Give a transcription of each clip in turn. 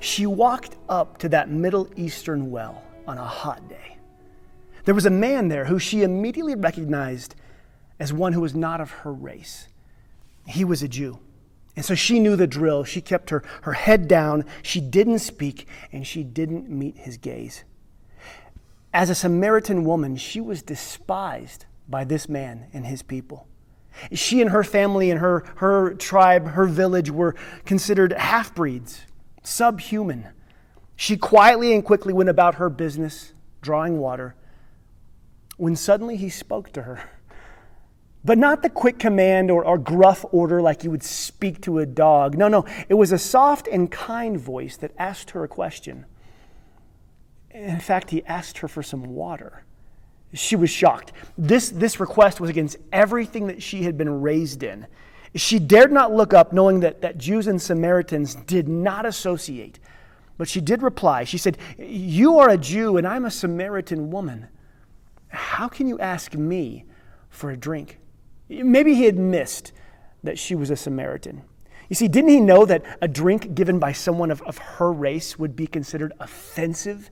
She walked up to that Middle Eastern well on a hot day. There was a man there who she immediately recognized as one who was not of her race. He was a Jew. And so she knew the drill. She kept her, her head down, she didn't speak, and she didn't meet his gaze. As a Samaritan woman, she was despised by this man and his people. She and her family and her, her tribe, her village were considered half breeds, subhuman. She quietly and quickly went about her business, drawing water, when suddenly he spoke to her. But not the quick command or, or gruff order like you would speak to a dog. No, no, it was a soft and kind voice that asked her a question. In fact, he asked her for some water. She was shocked. This, this request was against everything that she had been raised in. She dared not look up, knowing that, that Jews and Samaritans did not associate. But she did reply. She said, You are a Jew, and I'm a Samaritan woman. How can you ask me for a drink? Maybe he had missed that she was a Samaritan. You see, didn't he know that a drink given by someone of, of her race would be considered offensive,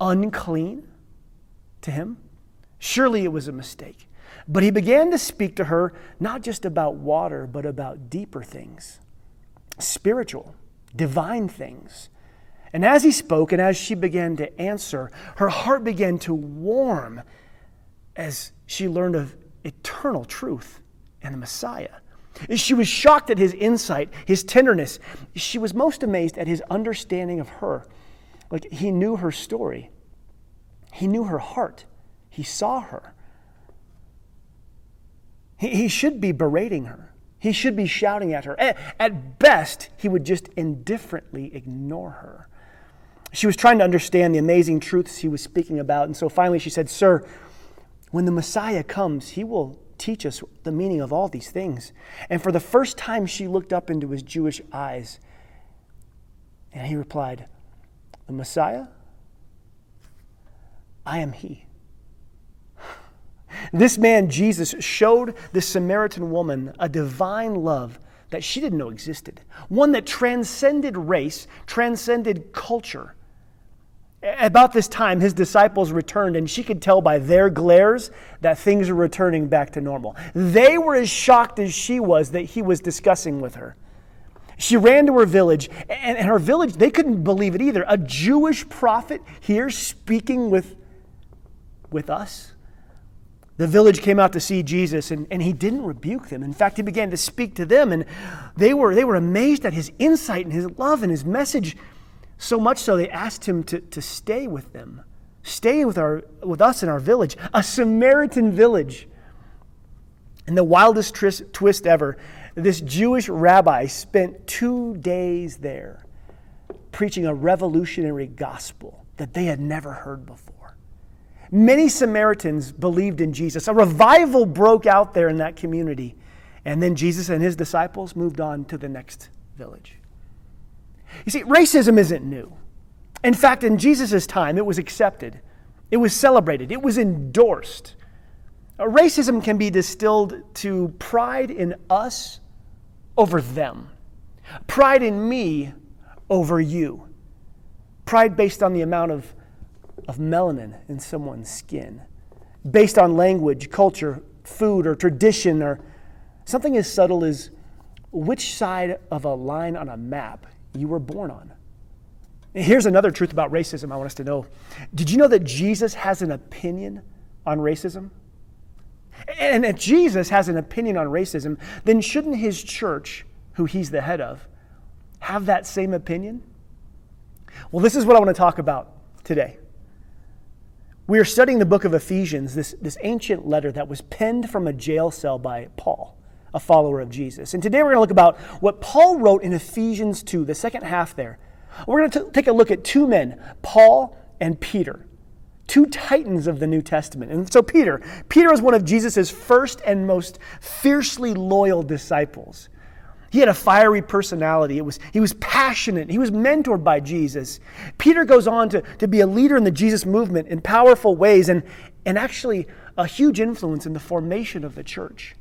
unclean to him? Surely it was a mistake. But he began to speak to her not just about water, but about deeper things spiritual, divine things. And as he spoke and as she began to answer, her heart began to warm as she learned of eternal truth and the Messiah. She was shocked at his insight, his tenderness. She was most amazed at his understanding of her. Like he knew her story, he knew her heart, he saw her. He, he should be berating her, he should be shouting at her. At, at best, he would just indifferently ignore her. She was trying to understand the amazing truths he was speaking about, and so finally she said, Sir, when the Messiah comes, he will teach us the meaning of all these things. And for the first time, she looked up into his Jewish eyes. And he replied, The Messiah? I am he. This man, Jesus, showed the Samaritan woman a divine love that she didn't know existed, one that transcended race, transcended culture. About this time, his disciples returned, and she could tell by their glares that things were returning back to normal. They were as shocked as she was that he was discussing with her. She ran to her village, and her village, they couldn't believe it either. A Jewish prophet here speaking with, with us. The village came out to see Jesus, and, and he didn't rebuke them. In fact, he began to speak to them, and they were, they were amazed at his insight and his love and his message so much so they asked him to, to stay with them, stay with, our, with us in our village, a Samaritan village. In the wildest tris- twist ever, this Jewish rabbi spent two days there preaching a revolutionary gospel that they had never heard before. Many Samaritans believed in Jesus. A revival broke out there in that community. And then Jesus and his disciples moved on to the next village. You see, racism isn't new. In fact, in Jesus' time, it was accepted, it was celebrated, it was endorsed. Uh, racism can be distilled to pride in us over them, pride in me over you, pride based on the amount of, of melanin in someone's skin, based on language, culture, food, or tradition, or something as subtle as which side of a line on a map you were born on. Here's another truth about racism I want us to know. Did you know that Jesus has an opinion on racism? And if Jesus has an opinion on racism, then shouldn't his church, who he's the head of, have that same opinion? Well, this is what I want to talk about today. We are studying the book of Ephesians, this, this ancient letter that was penned from a jail cell by Paul a follower of Jesus. And today we're going to look about what Paul wrote in Ephesians 2, the second half there. We're going to take a look at two men, Paul and Peter, two titans of the New Testament. And so, Peter, Peter was one of Jesus' first and most fiercely loyal disciples. He had a fiery personality. It was, he was passionate. He was mentored by Jesus. Peter goes on to, to be a leader in the Jesus movement in powerful ways and, and actually a huge influence in the formation of the church.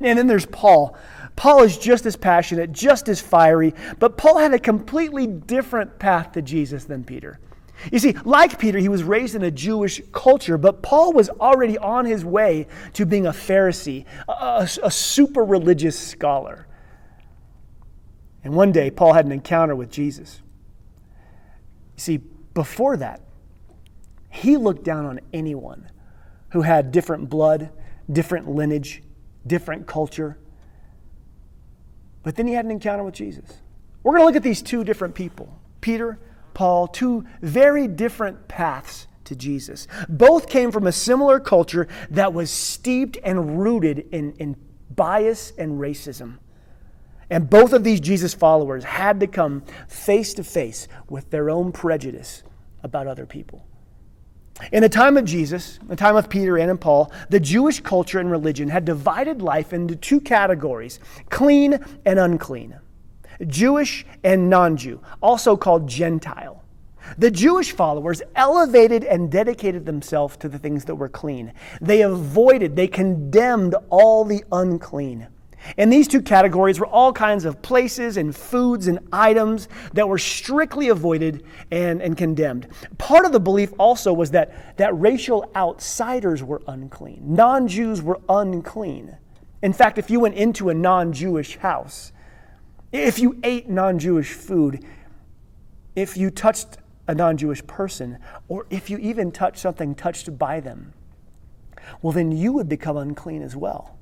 And then there's Paul. Paul is just as passionate, just as fiery, but Paul had a completely different path to Jesus than Peter. You see, like Peter, he was raised in a Jewish culture, but Paul was already on his way to being a Pharisee, a, a, a super religious scholar. And one day, Paul had an encounter with Jesus. See, before that, he looked down on anyone who had different blood, different lineage, different culture. But then he had an encounter with Jesus. We're going to look at these two different people Peter, Paul, two very different paths to Jesus. Both came from a similar culture that was steeped and rooted in, in bias and racism. And both of these Jesus followers had to come face to face with their own prejudice about other people. In the time of Jesus, the time of Peter and Paul, the Jewish culture and religion had divided life into two categories clean and unclean, Jewish and non Jew, also called Gentile. The Jewish followers elevated and dedicated themselves to the things that were clean. They avoided, they condemned all the unclean. And these two categories were all kinds of places and foods and items that were strictly avoided and, and condemned. Part of the belief also was that, that racial outsiders were unclean, non Jews were unclean. In fact, if you went into a non Jewish house, if you ate non Jewish food, if you touched a non Jewish person, or if you even touched something touched by them, well, then you would become unclean as well.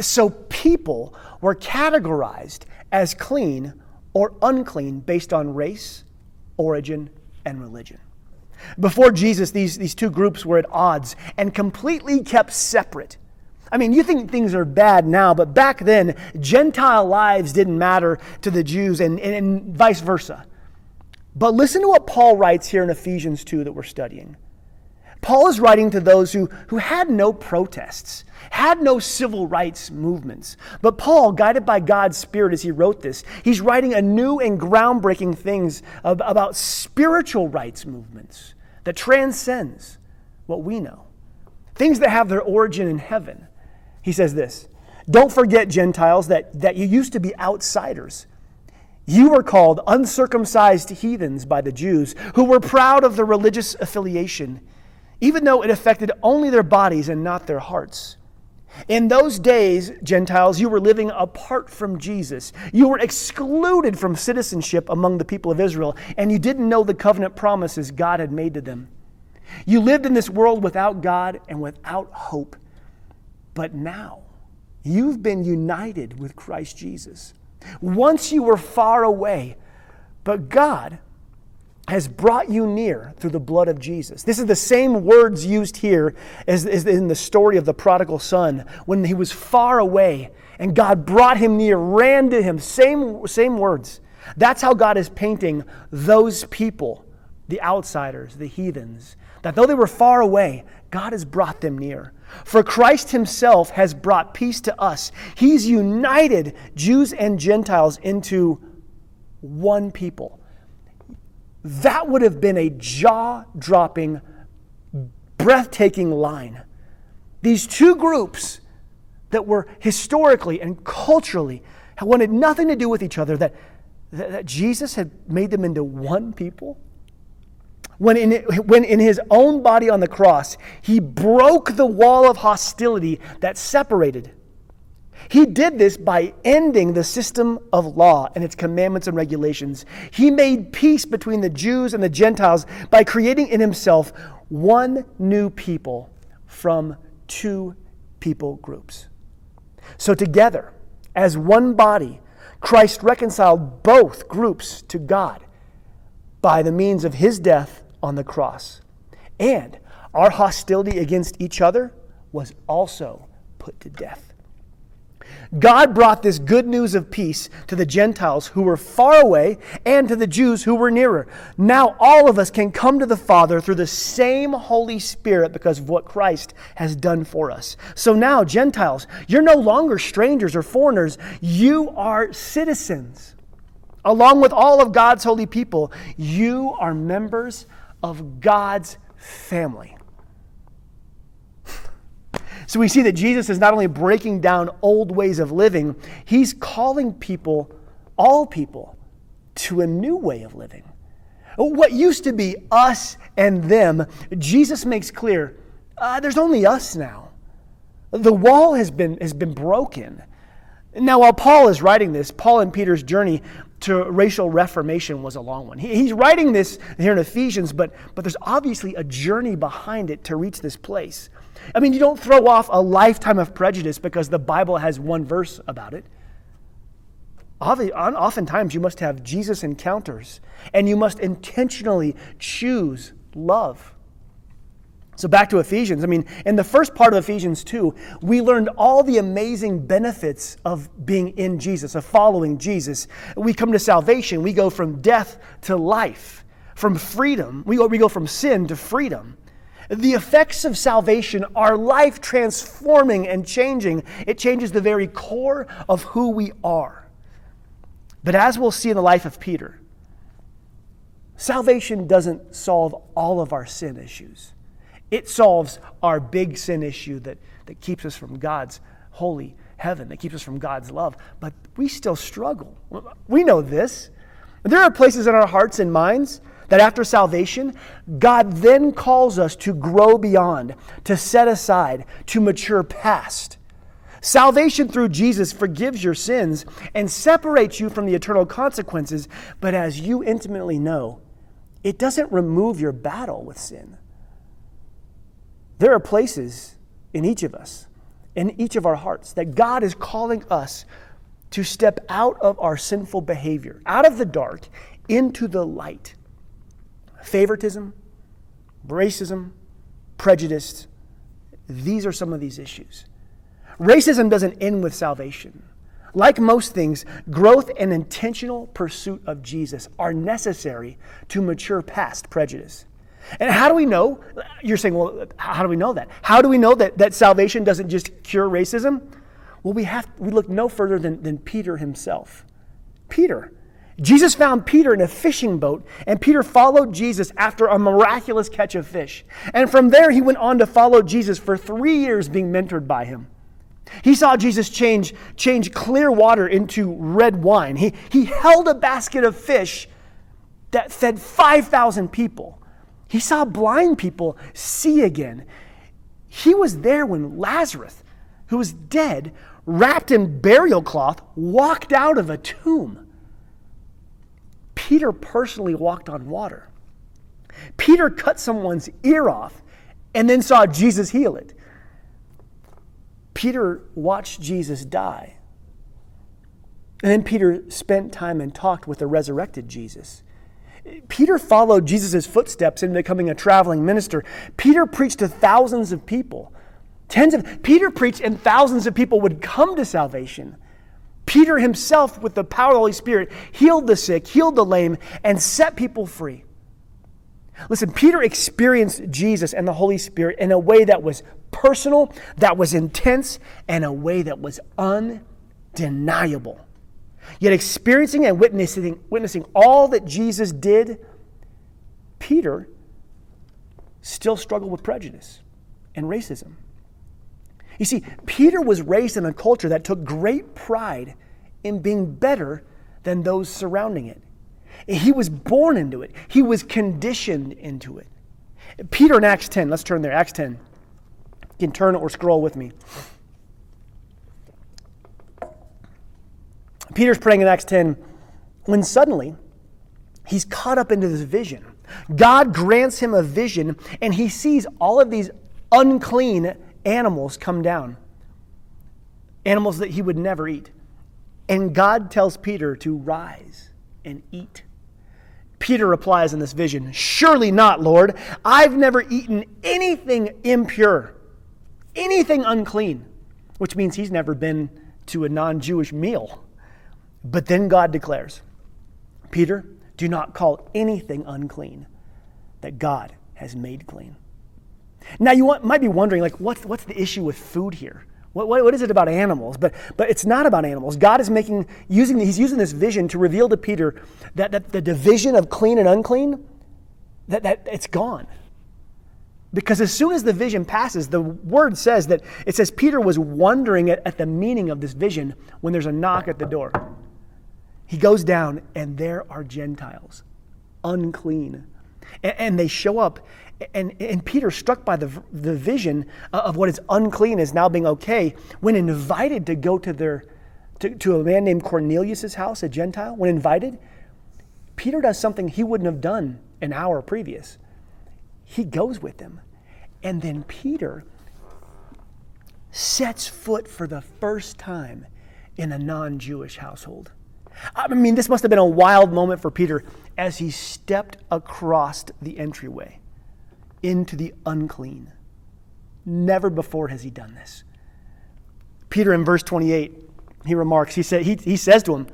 So people were categorized as clean or unclean based on race, origin, and religion. Before Jesus, these, these two groups were at odds and completely kept separate. I mean, you think things are bad now, but back then, Gentile lives didn't matter to the Jews and, and, and vice versa. But listen to what Paul writes here in Ephesians 2 that we're studying. Paul is writing to those who, who had no protests, had no civil rights movements. But Paul, guided by God's Spirit as he wrote this, he's writing a new and groundbreaking things about spiritual rights movements that transcends what we know. Things that have their origin in heaven. He says this Don't forget, Gentiles, that, that you used to be outsiders. You were called uncircumcised heathens by the Jews, who were proud of their religious affiliation even though it affected only their bodies and not their hearts. In those days, Gentiles, you were living apart from Jesus. You were excluded from citizenship among the people of Israel, and you didn't know the covenant promises God had made to them. You lived in this world without God and without hope. But now, you've been united with Christ Jesus. Once you were far away, but God, has brought you near through the blood of Jesus. This is the same words used here as, as, in the story of the prodigal son when he was far away and God brought him near, ran to him. Same, same words. That's how God is painting those people, the outsiders, the heathens, that though they were far away, God has brought them near. For Christ himself has brought peace to us. He's united Jews and Gentiles into one people that would have been a jaw dropping, breathtaking line. These two groups that were historically and culturally wanted nothing to do with each other, that, that Jesus had made them into one people. When in, when in his own body on the cross, he broke the wall of hostility that separated he did this by ending the system of law and its commandments and regulations. He made peace between the Jews and the Gentiles by creating in himself one new people from two people groups. So, together, as one body, Christ reconciled both groups to God by the means of his death on the cross. And our hostility against each other was also put to death. God brought this good news of peace to the Gentiles who were far away and to the Jews who were nearer. Now all of us can come to the Father through the same Holy Spirit because of what Christ has done for us. So now, Gentiles, you're no longer strangers or foreigners, you are citizens. Along with all of God's holy people, you are members of God's family. So we see that Jesus is not only breaking down old ways of living, he's calling people, all people, to a new way of living. What used to be us and them, Jesus makes clear uh, there's only us now. The wall has been, has been broken. Now, while Paul is writing this, Paul and Peter's journey to racial reformation was a long one. He, he's writing this here in Ephesians, but, but there's obviously a journey behind it to reach this place. I mean, you don't throw off a lifetime of prejudice because the Bible has one verse about it. Oftentimes, you must have Jesus encounters, and you must intentionally choose love. So, back to Ephesians. I mean, in the first part of Ephesians 2, we learned all the amazing benefits of being in Jesus, of following Jesus. We come to salvation, we go from death to life, from freedom, we go, we go from sin to freedom. The effects of salvation are life transforming and changing. It changes the very core of who we are. But as we'll see in the life of Peter, salvation doesn't solve all of our sin issues. It solves our big sin issue that, that keeps us from God's holy heaven, that keeps us from God's love. But we still struggle. We know this. There are places in our hearts and minds that after salvation, God then calls us to grow beyond, to set aside, to mature past. Salvation through Jesus forgives your sins and separates you from the eternal consequences, but as you intimately know, it doesn't remove your battle with sin. There are places in each of us, in each of our hearts, that God is calling us to step out of our sinful behavior, out of the dark into the light. Favoritism, racism, prejudice, these are some of these issues. Racism doesn't end with salvation. Like most things, growth and intentional pursuit of Jesus are necessary to mature past prejudice. And how do we know? You're saying, well, how do we know that? How do we know that, that salvation doesn't just cure racism? Well, we have we look no further than, than Peter himself. Peter. Jesus found Peter in a fishing boat, and Peter followed Jesus after a miraculous catch of fish. And from there, he went on to follow Jesus for three years, being mentored by him. He saw Jesus change, change clear water into red wine. He, he held a basket of fish that fed 5,000 people. He saw blind people see again. He was there when Lazarus, who was dead, wrapped in burial cloth, walked out of a tomb. Peter personally walked on water. Peter cut someone's ear off and then saw Jesus heal it. Peter watched Jesus die. And then Peter spent time and talked with the resurrected Jesus. Peter followed Jesus' footsteps in becoming a traveling minister. Peter preached to thousands of people. Tens of Peter preached and thousands of people would come to salvation. Peter himself, with the power of the Holy Spirit, healed the sick, healed the lame, and set people free. Listen, Peter experienced Jesus and the Holy Spirit in a way that was personal, that was intense, and a way that was undeniable. Yet, experiencing and witnessing, witnessing all that Jesus did, Peter still struggled with prejudice and racism. You see, Peter was raised in a culture that took great pride in being better than those surrounding it. He was born into it, he was conditioned into it. Peter in Acts 10, let's turn there, Acts 10. You can turn or scroll with me. Peter's praying in Acts 10 when suddenly he's caught up into this vision. God grants him a vision and he sees all of these unclean animals come down, animals that he would never eat. And God tells Peter to rise and eat. Peter replies in this vision, Surely not, Lord. I've never eaten anything impure, anything unclean, which means he's never been to a non Jewish meal. But then God declares, Peter, do not call anything unclean that God has made clean. Now, you want, might be wondering, like, what's, what's the issue with food here? What, what, what is it about animals? But, but it's not about animals. God is making, using, he's using this vision to reveal to Peter that, that the division of clean and unclean, that, that it's gone. Because as soon as the vision passes, the word says that it says Peter was wondering at, at the meaning of this vision when there's a knock at the door. He goes down, and there are Gentiles, unclean. And, and they show up, and, and Peter, struck by the, the vision of what is unclean is now being okay, when invited to go to, their, to, to a man named Cornelius' house, a Gentile, when invited, Peter does something he wouldn't have done an hour previous. He goes with them. And then Peter sets foot for the first time in a non Jewish household. I mean, this must have been a wild moment for Peter as he stepped across the entryway into the unclean. Never before has he done this. Peter, in verse 28, he remarks, he, said, he, he says to him,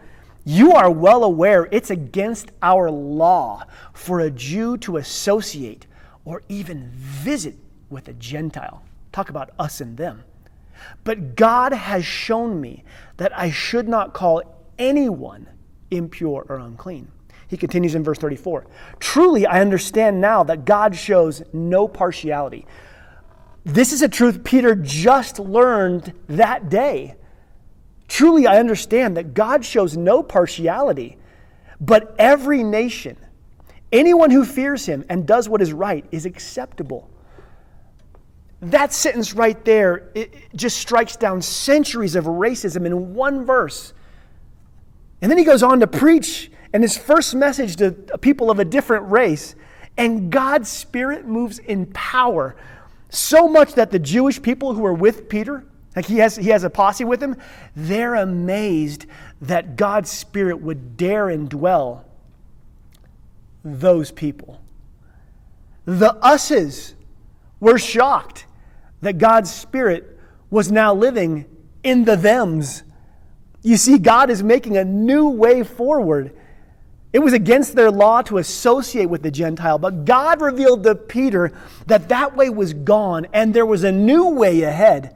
You are well aware it's against our law for a Jew to associate or even visit with a Gentile. Talk about us and them. But God has shown me that I should not call anyone impure or unclean. He continues in verse 34 Truly, I understand now that God shows no partiality. This is a truth Peter just learned that day. Truly, I understand that God shows no partiality, but every nation, anyone who fears him and does what is right, is acceptable. That sentence right there it just strikes down centuries of racism in one verse. And then he goes on to preach and his first message to people of a different race. And God's Spirit moves in power so much that the Jewish people who are with Peter, like he has, he has a posse with him, they're amazed that God's Spirit would dare indwell those people. The us's were shocked that God's Spirit was now living in the thems. You see, God is making a new way forward. It was against their law to associate with the Gentile, but God revealed to Peter that that way was gone and there was a new way ahead.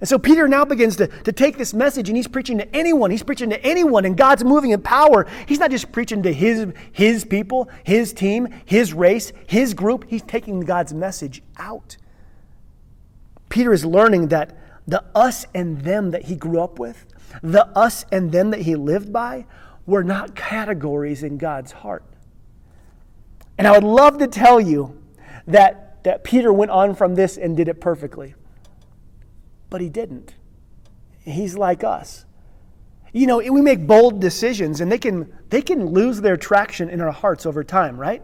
And so Peter now begins to, to take this message and he's preaching to anyone. He's preaching to anyone, and God's moving in power. He's not just preaching to his, his people, his team, his race, his group. He's taking God's message out. Peter is learning that the us and them that he grew up with, the us and them that he lived by, were not categories in God's heart. And I would love to tell you that, that Peter went on from this and did it perfectly. But he didn't. He's like us. You know, we make bold decisions and they can, they can lose their traction in our hearts over time, right?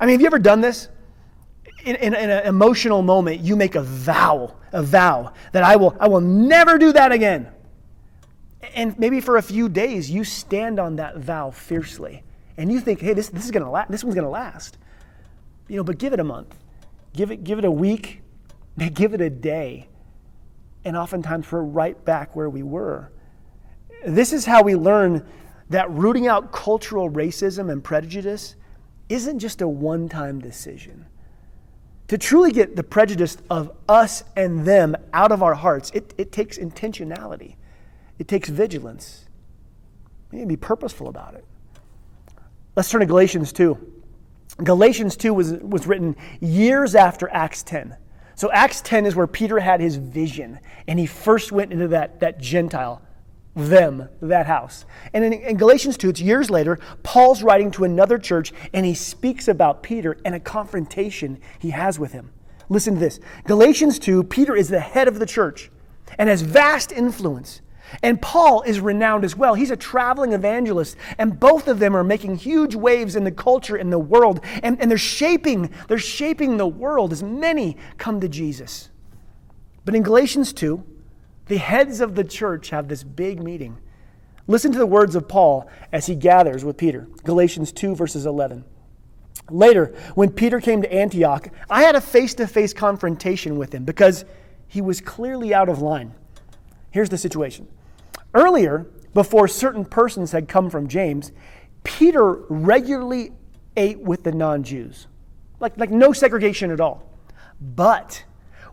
I mean, have you ever done this? In, in, in, an emotional moment, you make a vow, a vow that I will, I will never do that again. And maybe for a few days, you stand on that vow fiercely. And you think, hey, this, this, is gonna last, this one's going to last. You know, but give it a month. Give it, give it a week. Give it a day. And oftentimes we're right back where we were. This is how we learn that rooting out cultural racism and prejudice isn't just a one time decision. To truly get the prejudice of us and them out of our hearts, it, it takes intentionality. It takes vigilance. You need to be purposeful about it. Let's turn to Galatians 2. Galatians 2 was, was written years after Acts 10. So Acts 10 is where Peter had his vision, and he first went into that, that Gentile, them, that house. And in, in Galatians 2, it's years later, Paul's writing to another church, and he speaks about Peter and a confrontation he has with him. Listen to this Galatians 2, Peter is the head of the church and has vast influence. And Paul is renowned as well. He's a traveling evangelist, and both of them are making huge waves in the culture in the world, and, and they're shaping, they're shaping the world as many come to Jesus. But in Galatians 2, the heads of the church have this big meeting. Listen to the words of Paul as he gathers with Peter. Galatians 2, verses 11. Later, when Peter came to Antioch, I had a face to face confrontation with him because he was clearly out of line. Here's the situation Earlier, before certain persons had come from James, Peter regularly ate with the non Jews, like, like no segregation at all. But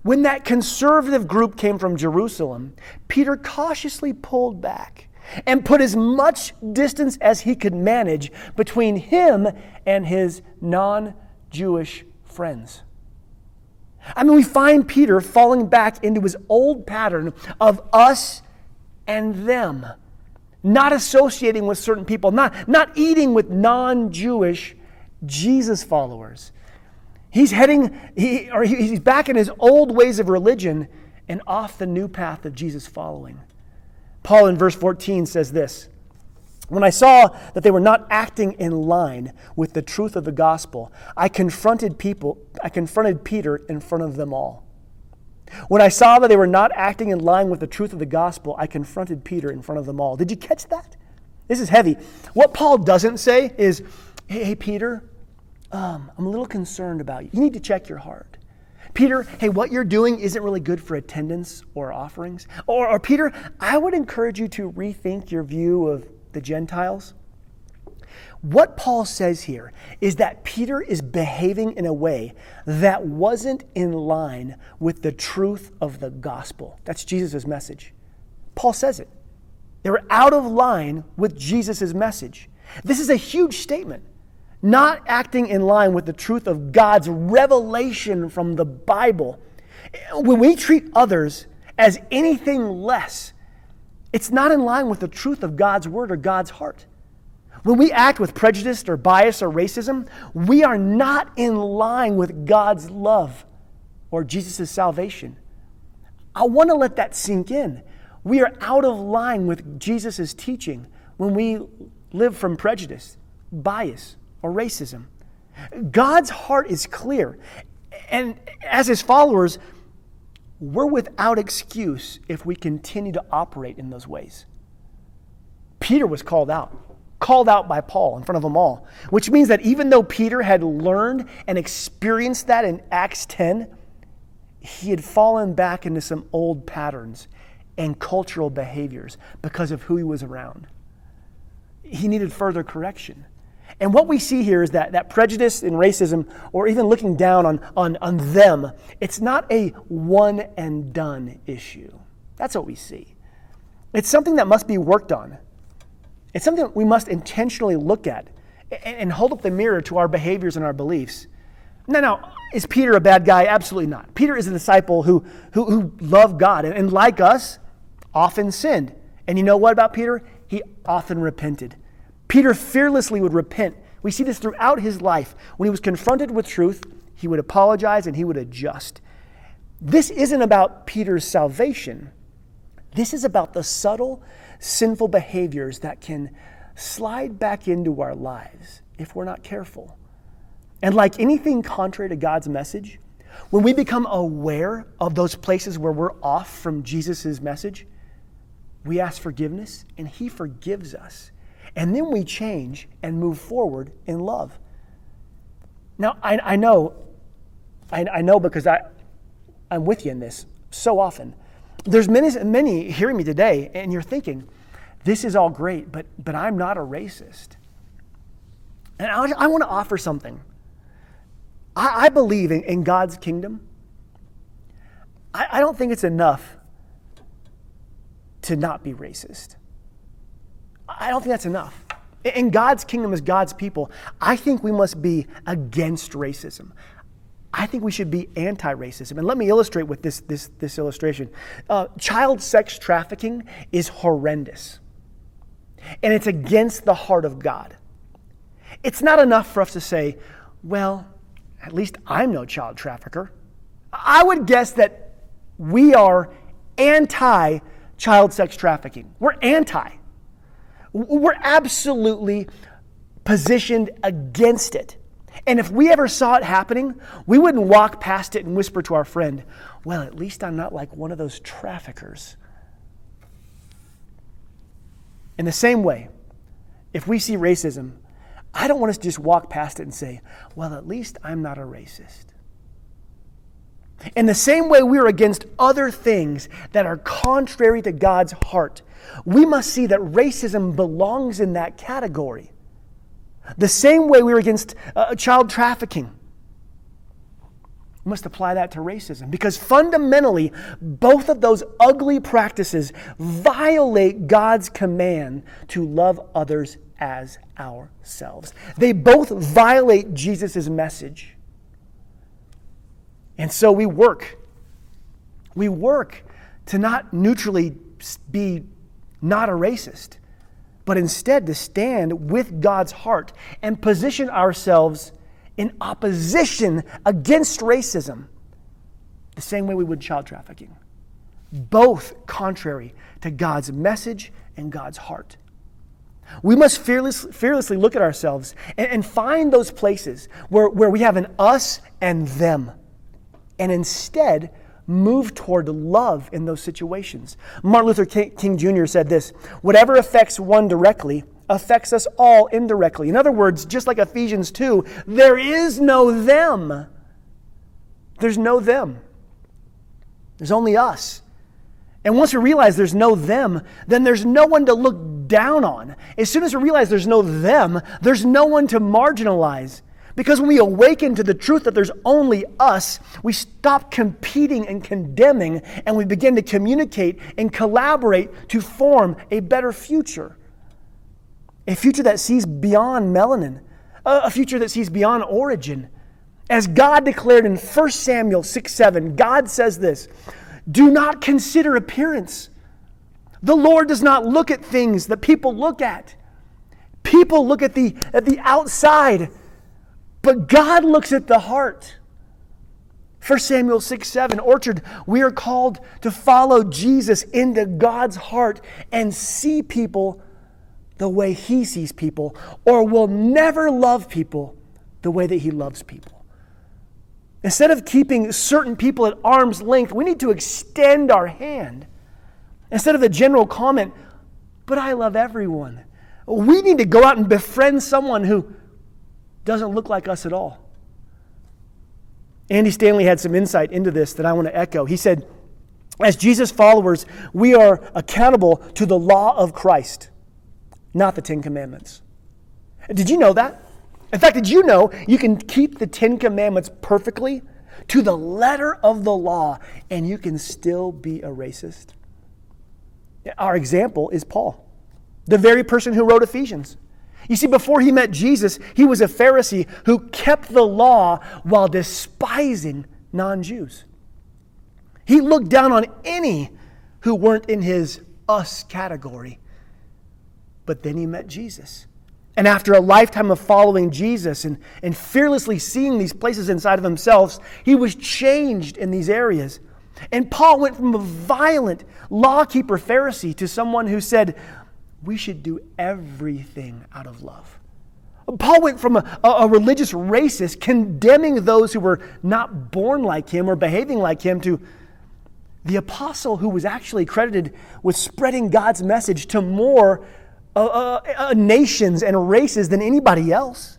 when that conservative group came from Jerusalem, Peter cautiously pulled back and put as much distance as he could manage between him and his non Jewish friends. I mean, we find Peter falling back into his old pattern of us and them, not associating with certain people, not, not eating with non Jewish Jesus followers. He's heading, he, or he's back in his old ways of religion and off the new path of Jesus following. Paul in verse 14 says this When I saw that they were not acting in line with the truth of the gospel, I confronted people, I confronted Peter in front of them all. When I saw that they were not acting in line with the truth of the gospel, I confronted Peter in front of them all. Did you catch that? This is heavy. What Paul doesn't say is, hey, hey Peter, um, I'm a little concerned about you. You need to check your heart. Peter, hey, what you're doing isn't really good for attendance or offerings. Or, or Peter, I would encourage you to rethink your view of the Gentiles. What Paul says here is that Peter is behaving in a way that wasn't in line with the truth of the gospel. That's Jesus' message. Paul says it. They were out of line with Jesus' message. This is a huge statement not acting in line with the truth of God's revelation from the Bible. When we treat others as anything less, it's not in line with the truth of God's word or God's heart. When we act with prejudice or bias or racism, we are not in line with God's love or Jesus' salvation. I want to let that sink in. We are out of line with Jesus' teaching when we live from prejudice, bias, or racism. God's heart is clear. And as his followers, we're without excuse if we continue to operate in those ways. Peter was called out, called out by Paul in front of them all, which means that even though Peter had learned and experienced that in Acts 10, he had fallen back into some old patterns and cultural behaviors because of who he was around. He needed further correction. And what we see here is that, that prejudice and racism, or even looking down on, on, on them, it's not a one and done issue. That's what we see. It's something that must be worked on. It's something we must intentionally look at and, hold up the mirror to our behaviors and our beliefs. Now, now, is Peter a bad guy? Absolutely not. Peter is a disciple who, who, who loved God and, and, like us, often sinned. And you know what about Peter? He often repented. Peter fearlessly would repent. We see this throughout his life. When he was confronted with truth, he would apologize and he would adjust. This isn't about Peter's salvation. This is about the subtle, sinful behaviors that can slide back into our lives if we're not careful. And like anything contrary to God's message, when we become aware of those places where we're off from Jesus' message, we ask forgiveness and He forgives us. And then we change and move forward in love. Now, I, I know, I, I, know because I, I'm with you in this so often. There's many, many hearing me today, and you're thinking, this is all great, but, but I'm not a racist. And I, I want to offer something. I, I believe in, in, God's kingdom. I, I don't think it's enough to not be racist. I don't think that's enough. In God's kingdom as God's people, I think we must be against racism. I think we should be anti racism. And let me illustrate with this, this, this illustration. Uh, child sex trafficking is horrendous, and it's against the heart of God. It's not enough for us to say, well, at least I'm no child trafficker. I would guess that we are anti child sex trafficking. We're anti. We're absolutely positioned against it. And if we ever saw it happening, we wouldn't walk past it and whisper to our friend, Well, at least I'm not like one of those traffickers. In the same way, if we see racism, I don't want us to just walk past it and say, Well, at least I'm not a racist. In the same way, we are against other things that are contrary to God's heart. We must see that racism belongs in that category. The same way we are against uh, child trafficking. We must apply that to racism because fundamentally, both of those ugly practices violate God's command to love others as ourselves. They both violate Jesus' message. And so we work. We work to not neutrally be not a racist, but instead to stand with God's heart and position ourselves in opposition against racism, the same way we would child trafficking. Both contrary to God's message and God's heart. We must fearless, fearlessly look at ourselves and, and find those places where, where we have an us and them, and instead move toward love in those situations. Martin Luther King Jr. said this Whatever affects one directly affects us all indirectly. In other words, just like Ephesians 2, there is no them. There's no them. There's only us. And once we realize there's no them, then there's no one to look down on. As soon as we realize there's no them, there's no one to marginalize. Because when we awaken to the truth that there's only us, we stop competing and condemning and we begin to communicate and collaborate to form a better future. A future that sees beyond melanin, a future that sees beyond origin. As God declared in 1 Samuel 6 7, God says this Do not consider appearance. The Lord does not look at things that people look at. People look at the, at the outside but God looks at the heart. 1 Samuel 6 7, Orchard, we are called to follow Jesus into God's heart and see people the way He sees people, or will never love people the way that He loves people. Instead of keeping certain people at arm's length, we need to extend our hand. Instead of the general comment, but I love everyone, we need to go out and befriend someone who doesn't look like us at all. Andy Stanley had some insight into this that I want to echo. He said, As Jesus followers, we are accountable to the law of Christ, not the Ten Commandments. Did you know that? In fact, did you know you can keep the Ten Commandments perfectly to the letter of the law and you can still be a racist? Our example is Paul, the very person who wrote Ephesians. You see, before he met Jesus, he was a Pharisee who kept the law while despising non Jews. He looked down on any who weren't in his us category. But then he met Jesus. And after a lifetime of following Jesus and, and fearlessly seeing these places inside of himself, he was changed in these areas. And Paul went from a violent lawkeeper Pharisee to someone who said, we should do everything out of love. Paul went from a, a, religious racist, condemning those who were not born like him or behaving like him, to the apostle who was actually credited with spreading God's message to more uh, uh, uh, nations and races than anybody else.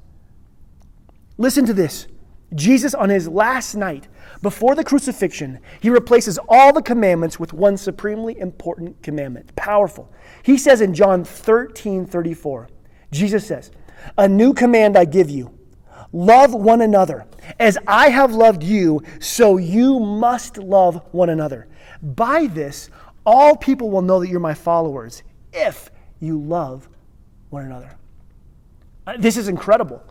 Listen to this Jesus, on his last night before the crucifixion, he replaces all the commandments with one supremely important commandment. Powerful. He says in John 13 34, Jesus says, A new command I give you love one another. As I have loved you, so you must love one another. By this, all people will know that you're my followers if you love one another. Uh, this is incredible.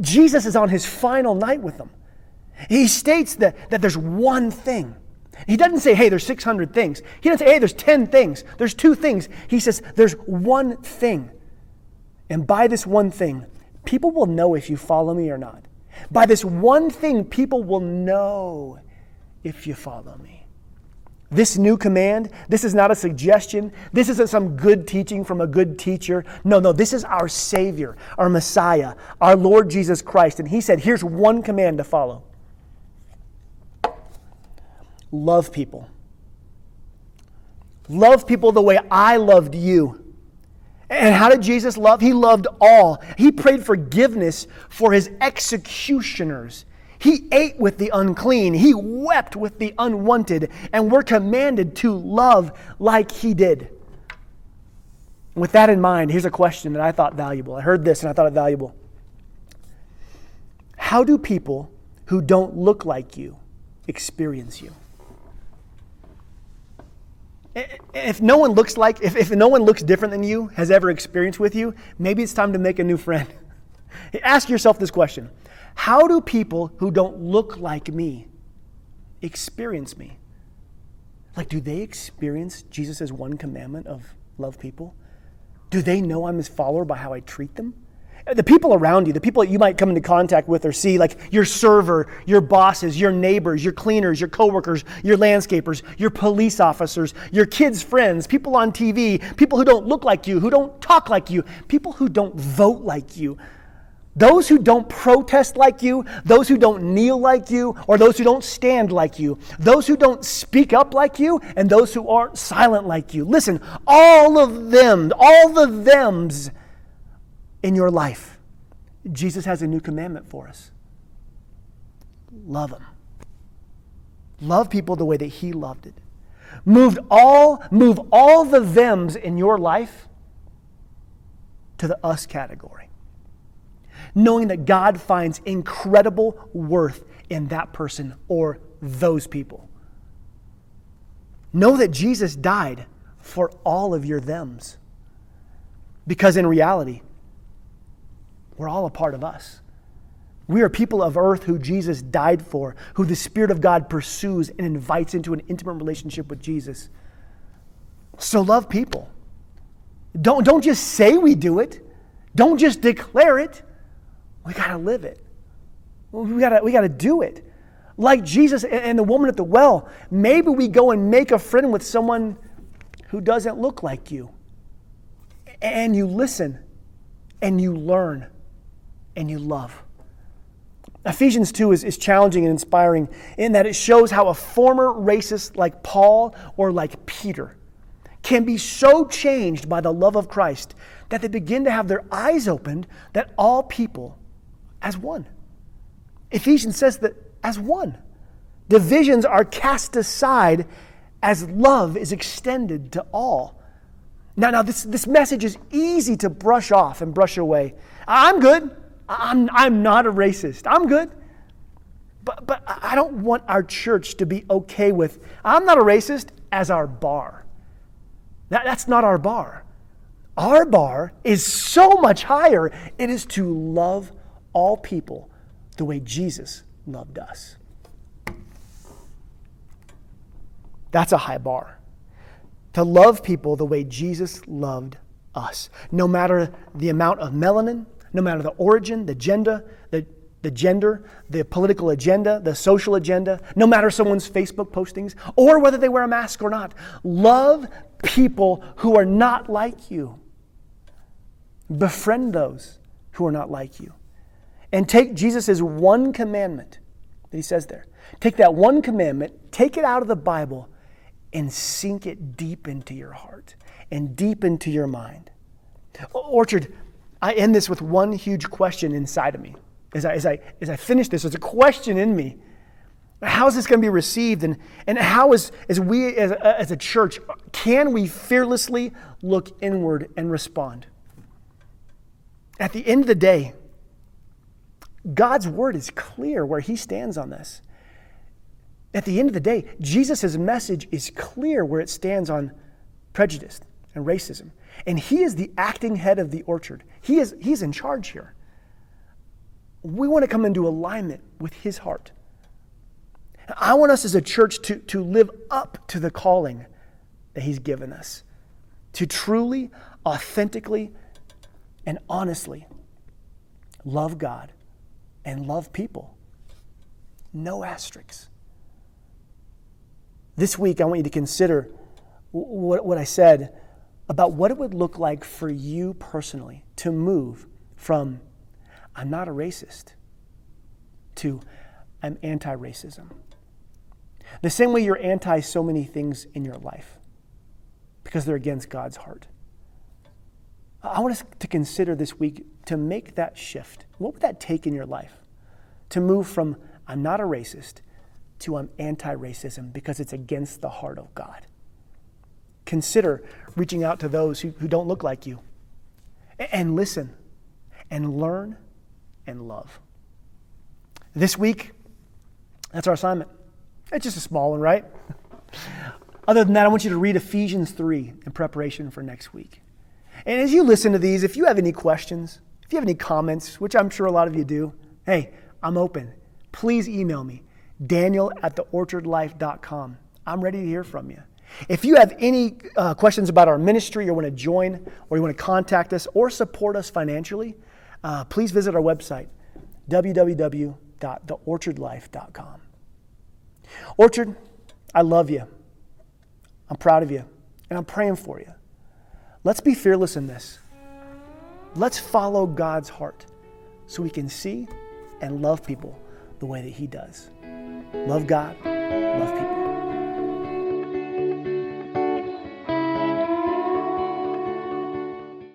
Jesus is on his final night with them. He states that, that there's one thing he doesn't say, hey, there's 600 things. He doesn't say, hey, there's 10 things. There's two things. He says, there's one thing. And by this one thing, people will know if you follow me or not. By this one thing, people will know if you follow me. This new command, this is not a suggestion. This isn't some good teaching from a good teacher. No, no, this is our Savior, our Messiah, our Lord Jesus Christ. And He said, here's one command to follow love people. Love people the way I loved you. And how did Jesus love? He loved all. He prayed forgiveness for his executioners. He ate with the unclean. He wept with the unwanted. And we're commanded to love like he did. With that in mind, here's a question that I thought valuable. I heard this and I thought it valuable. How do people who don't look like you experience you? If no one looks like if, if no one looks different than you has ever experienced with you maybe it's time to make a new friend ask yourself this question How do people who don't look like me experience me? Like, do they experience Jesus' one commandment of love people? Do they know I'm his follower by how I treat them? The people around you, the people that you might come into contact with or see, like your server, your bosses, your neighbors, your cleaners, your coworkers, your landscapers, your police officers, your kids' friends, people on TV, people who don't look like you, who don't talk like you, people who don't vote like you. Those who don't protest like you, those who don't kneel like you, or those who don't stand like you, those who don't speak up like you, and those who aren't silent like you. Listen, all of them, all the thems in your life, Jesus has a new commandment for us love them. Love people the way that he loved it. Moved all, move all the thems in your life to the us category. Knowing that God finds incredible worth in that person or those people. Know that Jesus died for all of your thems. Because in reality, we're all a part of us. We are people of earth who Jesus died for, who the Spirit of God pursues and invites into an intimate relationship with Jesus. So love people. Don't, don't just say we do it, don't just declare it. We got to live it. We got we to do it. Like Jesus and the woman at the well, maybe we go and make a friend with someone who doesn't look like you. And you listen and you learn and you love. Ephesians 2 is, is challenging and inspiring in that it shows how a former racist like Paul or like Peter can be so changed by the love of Christ that they begin to have their eyes opened that all people as one. Ephesians says that as one. Divisions are cast aside as love is extended to all. Now, now this, this message is easy to brush off and brush away. I'm good. I'm, I'm not a racist. I'm good. But, but I don't want our church to be okay with, I'm not a racist, as our bar. That, that's not our bar. Our bar is so much higher. It is to love all people the way Jesus loved us. That's a high bar. To love people the way Jesus loved us, no matter the amount of melanin, no matter the origin, the gender, the, the gender, the political agenda, the social agenda, no matter someone's Facebook postings, or whether they wear a mask or not. Love people who are not like you. Befriend those who are not like you. And take Jesus' one commandment that he says there. Take that one commandment, take it out of the Bible, and sink it deep into your heart and deep into your mind. Orchard, I end this with one huge question inside of me. As I, as I, as I finish this, there's a question in me. How is this going to be received? And, and how is, as we as a, as a church, can we fearlessly look inward and respond? At the end of the day, God's word is clear where he stands on this. At the end of the day, Jesus' message is clear where it stands on prejudice and racism. And he is the acting head of the orchard. He is, he's in charge here. We want to come into alignment with his heart. I want us as a church to, to live up to the calling that he's given us, to truly, authentically, and honestly love God and love people. No asterisks. This week, I want you to consider what, what I said about what it would look like for you personally to move from I'm not a racist to I'm anti racism. The same way you're anti so many things in your life because they're against God's heart. I want us to consider this week to make that shift. What would that take in your life? To move from I'm not a racist to I'm anti racism because it's against the heart of God consider reaching out to those who, who don't look like you and listen and learn and love. This week, that's our assignment. It's just a small one, right? Other than that, I want you to read Ephesians 3 in preparation for next week. And as you listen to these, if you have any questions, if you have any comments, which I'm sure a lot of you do, hey, I'm open. Please email me, daniel at theorchardlife.com. I'm ready to hear from you. If you have any uh, questions about our ministry or want to join or you want to contact us or support us financially, uh, please visit our website, www.theorchardlife.com. Orchard, I love you. I'm proud of you, and I'm praying for you. Let's be fearless in this. Let's follow God's heart so we can see and love people the way that He does. Love God, love people.